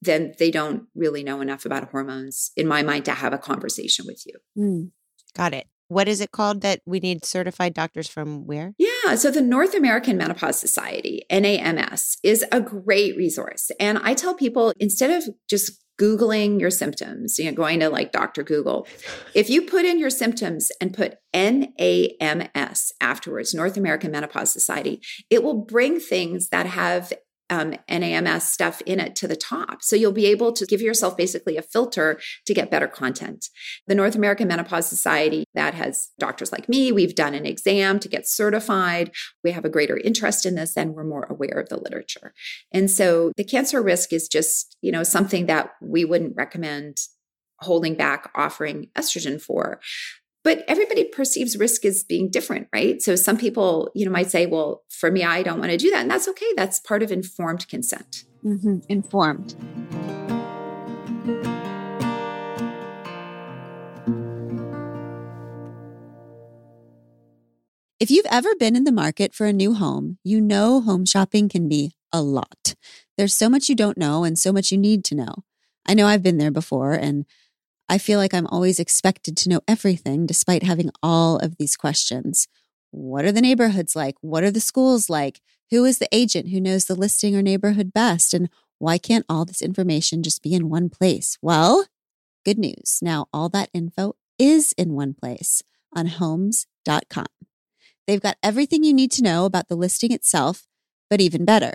then they don't really know enough about hormones, in my mind, to have a conversation with you. Mm. Got it. What is it called that we need certified doctors from where? Yeah, so the North American Menopause Society, NAMS, is a great resource. And I tell people instead of just Googling your symptoms, you know, going to like Dr. Google, if you put in your symptoms and put NAMS afterwards, North American Menopause Society, it will bring things that have um, NAMS stuff in it to the top. So you'll be able to give yourself basically a filter to get better content. The North American Menopause Society, that has doctors like me, we've done an exam to get certified. We have a greater interest in this and we're more aware of the literature. And so the cancer risk is just, you know, something that we wouldn't recommend holding back offering estrogen for but everybody perceives risk as being different right so some people you know might say well for me i don't want to do that and that's okay that's part of informed consent hmm Informed. If you've ever been in the market for a new home, you know home shopping can be a lot. There's so much you don't know and so much you need to know. I know I've been there before, and I feel like I'm always expected to know everything despite having all of these questions. What are the neighborhoods like? What are the schools like? Who is the agent who knows the listing or neighborhood best? And why can't all this information just be in one place? Well, good news. Now all that info is in one place on homes.com. They've got everything you need to know about the listing itself, but even better,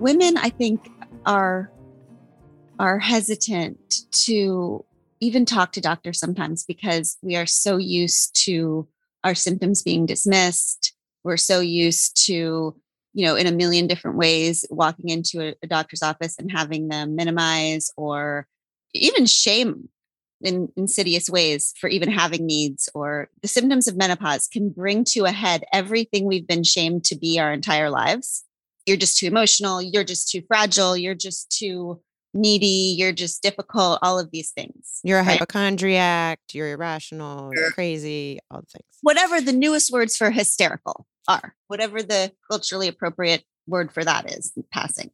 Women, I think, are are hesitant to even talk to doctors sometimes because we are so used to our symptoms being dismissed. We're so used to, you know, in a million different ways, walking into a, a doctor's office and having them minimize or even shame in insidious ways for even having needs or the symptoms of menopause can bring to a head everything we've been shamed to be our entire lives. You're just too emotional. You're just too fragile. You're just too needy. You're just difficult. All of these things. You're a right? hypochondriac, you're irrational, you're crazy, all the things. Whatever the newest words for hysterical are, whatever the culturally appropriate word for that is, passing.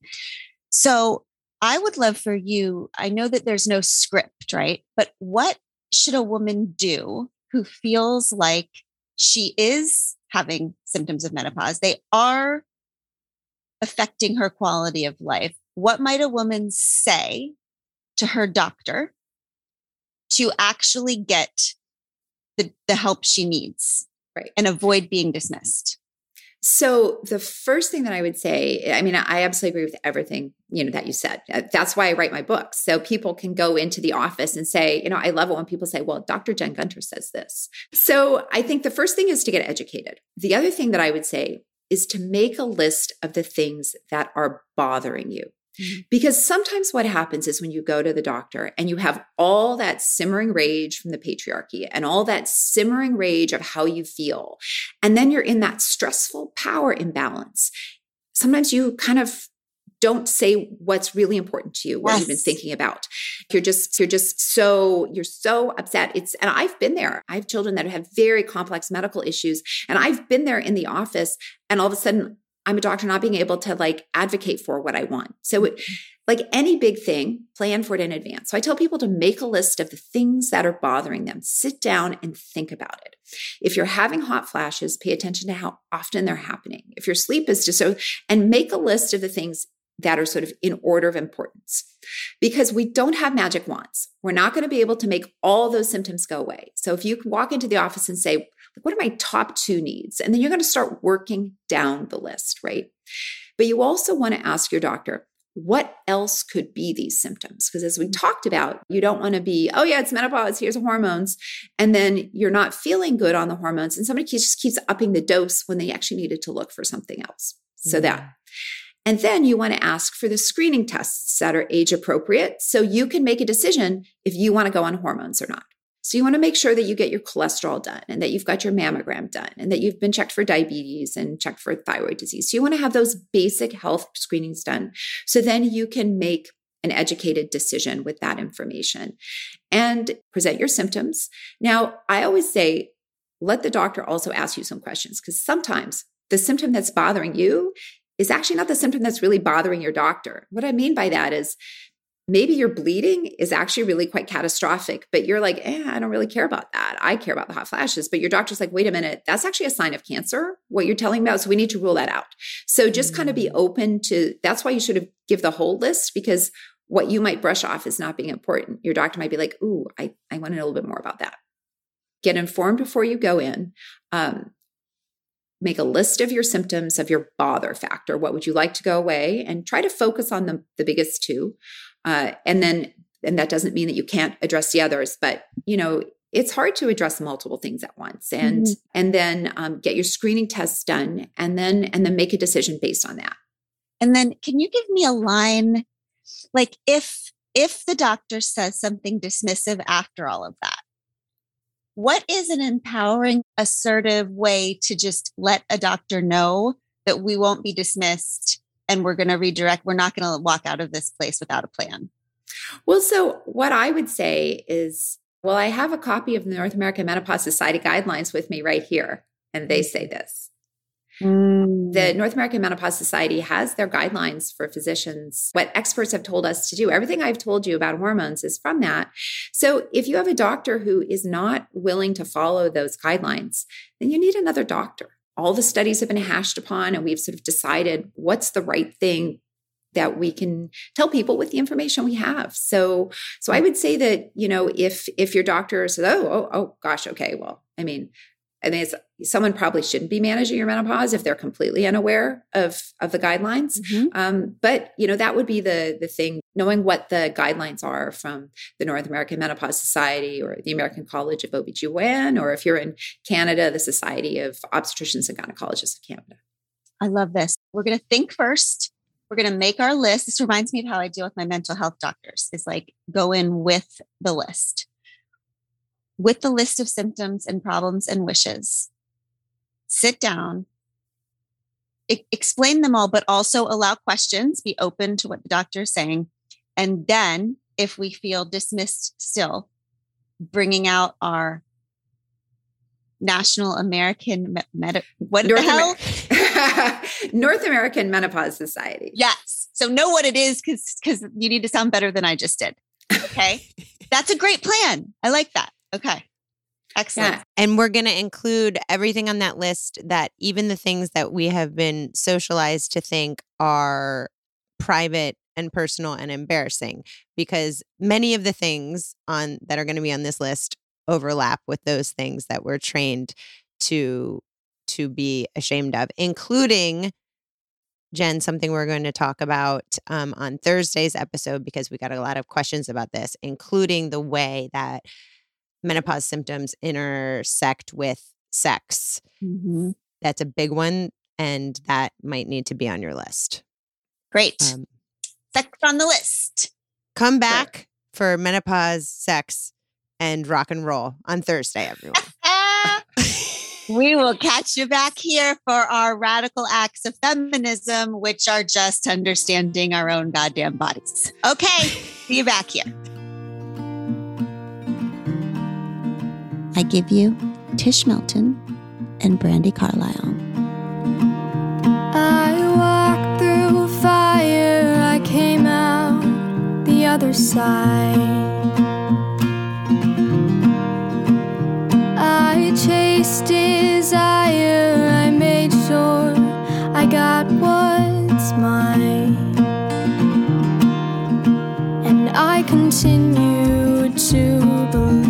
So I would love for you, I know that there's no script, right? But what should a woman do who feels like she is having symptoms of menopause? They are affecting her quality of life. What might a woman say to her doctor to actually get the, the help she needs Right. and avoid being dismissed? So the first thing that I would say, I mean, I absolutely agree with everything you know that you said. Uh, That's why I write my books, so people can go into the office and say, you know, I love it when people say, "Well, Dr. Jen Gunter says this." So I think the first thing is to get educated. The other thing that I would say is to make a list of the things that are bothering you. Mm-hmm. Because sometimes what happens is when you go to the doctor and you have all that simmering rage from the patriarchy and all that simmering rage of how you feel, and then you're in that stressful power imbalance, sometimes you kind of don't say what's really important to you what yes. you've been thinking about you're just you're just so you're so upset it's and i've been there i have children that have very complex medical issues and i've been there in the office and all of a sudden i'm a doctor not being able to like advocate for what i want so it, mm-hmm. like any big thing plan for it in advance so i tell people to make a list of the things that are bothering them sit down and think about it if you're having hot flashes pay attention to how often they're happening if your sleep is just so and make a list of the things that are sort of in order of importance. Because we don't have magic wands. We're not going to be able to make all those symptoms go away. So if you walk into the office and say, what are my top two needs? And then you're going to start working down the list, right? But you also want to ask your doctor, what else could be these symptoms? Because as we talked about, you don't want to be, oh yeah, it's menopause, here's the hormones. And then you're not feeling good on the hormones. And somebody just keeps upping the dose when they actually needed to look for something else. So mm-hmm. that. And then you want to ask for the screening tests that are age appropriate so you can make a decision if you want to go on hormones or not. So you want to make sure that you get your cholesterol done and that you've got your mammogram done and that you've been checked for diabetes and checked for thyroid disease. So you want to have those basic health screenings done. So then you can make an educated decision with that information and present your symptoms. Now, I always say, let the doctor also ask you some questions because sometimes the symptom that's bothering you is actually not the symptom that's really bothering your doctor. What I mean by that is maybe your bleeding is actually really quite catastrophic, but you're like, eh, I don't really care about that. I care about the hot flashes. But your doctor's like, wait a minute, that's actually a sign of cancer, what you're telling me about. So we need to rule that out. So just kind of be mm. open to that's why you should have give the whole list because what you might brush off is not being important. Your doctor might be like, ooh, I, I want to know a little bit more about that. Get informed before you go in. Um, make a list of your symptoms of your bother factor. What would you like to go away? And try to focus on the, the biggest two. Uh, and then, and that doesn't mean that you can't address the others, but you know, it's hard to address multiple things at once and mm-hmm. and then um, get your screening tests done and then and then make a decision based on that and then can you give me a line like if if the doctor says something dismissive after all of that what is an empowering, assertive way to just let a doctor know that we won't be dismissed and we're going to redirect? We're not going to walk out of this place without a plan. Well, so what I would say is, well, I have a copy of the North American Menopause Society guidelines with me right here. And they say this Mm. The North American Menopause Society has their guidelines for physicians, what experts have told us to do. Everything I've told you about hormones is from that. So if you have a doctor who is not willing to follow those guidelines, then you need another doctor. All the studies have been hashed upon, and we've sort of decided what's the right thing that we can tell people with the information we have. So, so I would say that you know if if your doctor says, oh, oh, oh gosh, okay, well, I mean, I mean, someone probably shouldn't be managing your menopause if they're completely unaware of of the guidelines. Mm-hmm. Um, but you know, that would be the the thing. Knowing what the guidelines are from the North American Menopause Society or the American College of OBGYN, or if you're in Canada, the Society of Obstetricians and Gynecologists of Canada. I love this. We're going to think first. We're going to make our list. This reminds me of how I deal with my mental health doctors. Is like go in with the list with the list of symptoms and problems and wishes. Sit down, I- explain them all, but also allow questions, be open to what the doctor is saying. And then, if we feel dismissed still, bringing out our National American Med- what North the hell? Amer- North American Menopause Society. Yes. So know what it is because because you need to sound better than I just did. Okay. That's a great plan. I like that. Okay. Excellent. Yeah. And we're going to include everything on that list that even the things that we have been socialized to think are private and personal and embarrassing because many of the things on that are going to be on this list overlap with those things that we're trained to to be ashamed of including Jen, something we're going to talk about um, on Thursday's episode because we got a lot of questions about this, including the way that menopause symptoms intersect with sex. Mm-hmm. That's a big one, and that might need to be on your list. Great. Um, Sex on the list. Come back for menopause, sex, and rock and roll on Thursday, everyone. we will catch you back here for our radical acts of feminism, which are just understanding our own goddamn bodies. Okay, see you back here. I give you Tish Melton and Brandi Carlile. I walked through fire, I came out the other side. I chased desire, I made sure I got what's mine. And I continue to believe